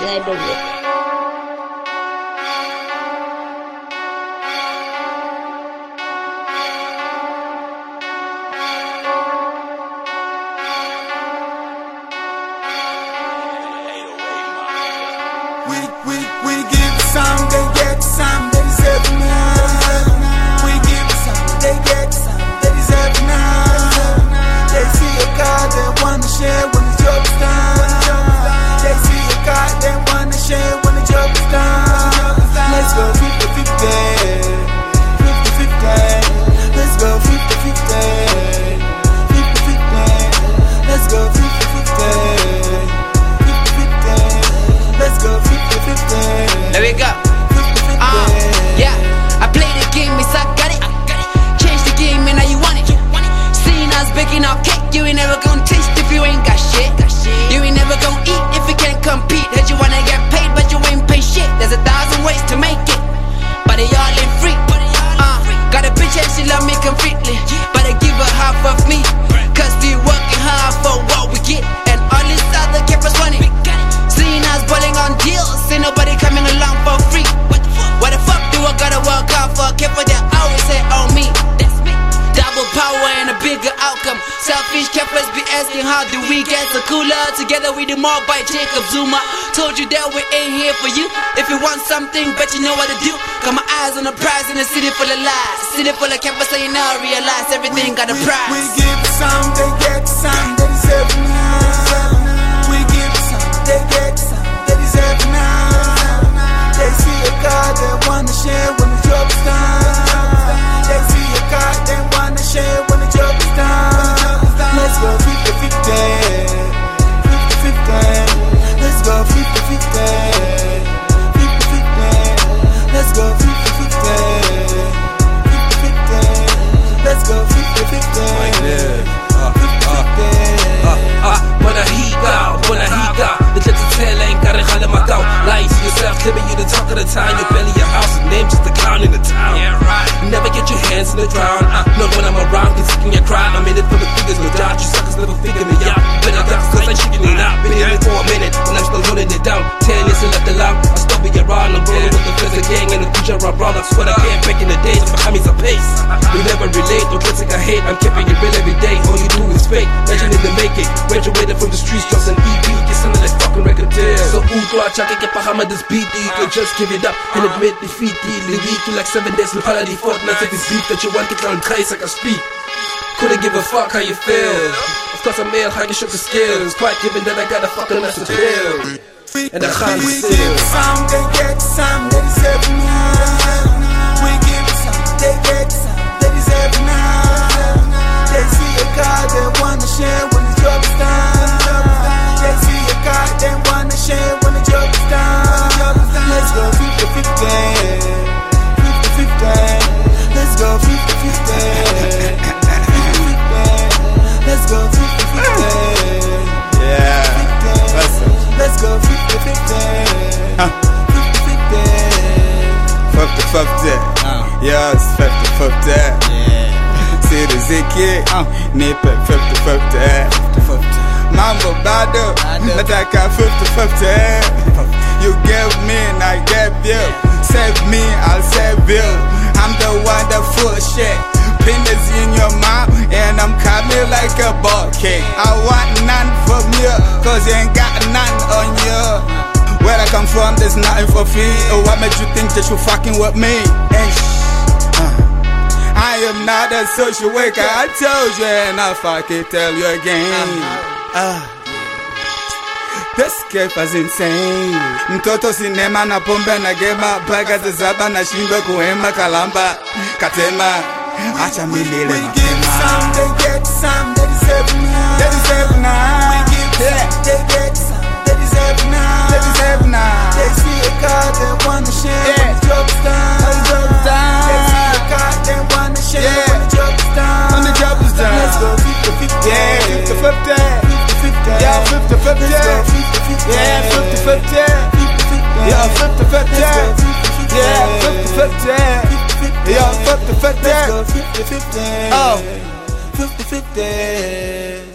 Know. We, we, we give some, they get some, they deserve none. You ain't never gonna taste if you ain't got shit. You ain't never gonna eat if you can't compete. Heard you wanna get paid, but you ain't pay shit. There's a thousand ways to make it, but they all ain't free. Uh, got a bitch and she love me completely, but I give her half of me. Cause we working hard for what we get, and all this other keep us running. Seeing us balling on deals, ain't nobody coming along for free. What the fuck do I gotta work out for? Care Selfish keepers be asking how do we get so cooler? Together we more by Jacob Zuma. Told you that we ain't here for you. If you want something, bet you know what to do. Got my eyes on the prize in a city full of lies. City full of campers, so you now realize everything got a prize We price. give some, they get some, they deserve claiming you the talk of the town. You belly your house, and name just a clown in the town. Yeah, right. Never get your hands in the ground. Uh, Not when I'm around, sick in your crowd I'm in it for the figures, no doubt. You suckers never figure pace We never relate, no critic I hate. I'm keeping it real every day. All you do is fake, legend in the making. Graduated from the streets, just an EP Get something like fucking record deal. So utro achake ke pagama this beat. You could ah. just give it up and admit defeat. Lyrique you like seven days in Paladin Fortnite If it's beef that you want, get down trace I can speak couldn't give a fuck how you feel. Of course I'm male, how you shook the skills. Quite given that I got a fucking message bill. And I can't We give some, they get some, they deserve none. They get See the ziki. Nipe 50 50. Mambo bado. Nataka 50 50. You give me and I give you. Save me, I'll save you. I'm the one that full of shit. Penis in your mouth and I'm coming like a ball cake. I want none from you, cause you ain't got none on you. Where I come from, there's nothing for free. Oh, what made you think that you fucking with me? Hey. Uh. I am not a social worker, I told you, and I fucking tell you again. Uh. This cape is insane. Mtoto sinema na pombe na gema mpaka zazaba na shindwa kuhema kalamba katema acha milele We give some, they get some, they deserve none. They deserve none. Yeah, 50 50. 50 50. Yeah, 50 50. Let's go 50 50. Yeah, 50 50. 50 50. Yeah, 50 50. 50 50. Oh. 50 50.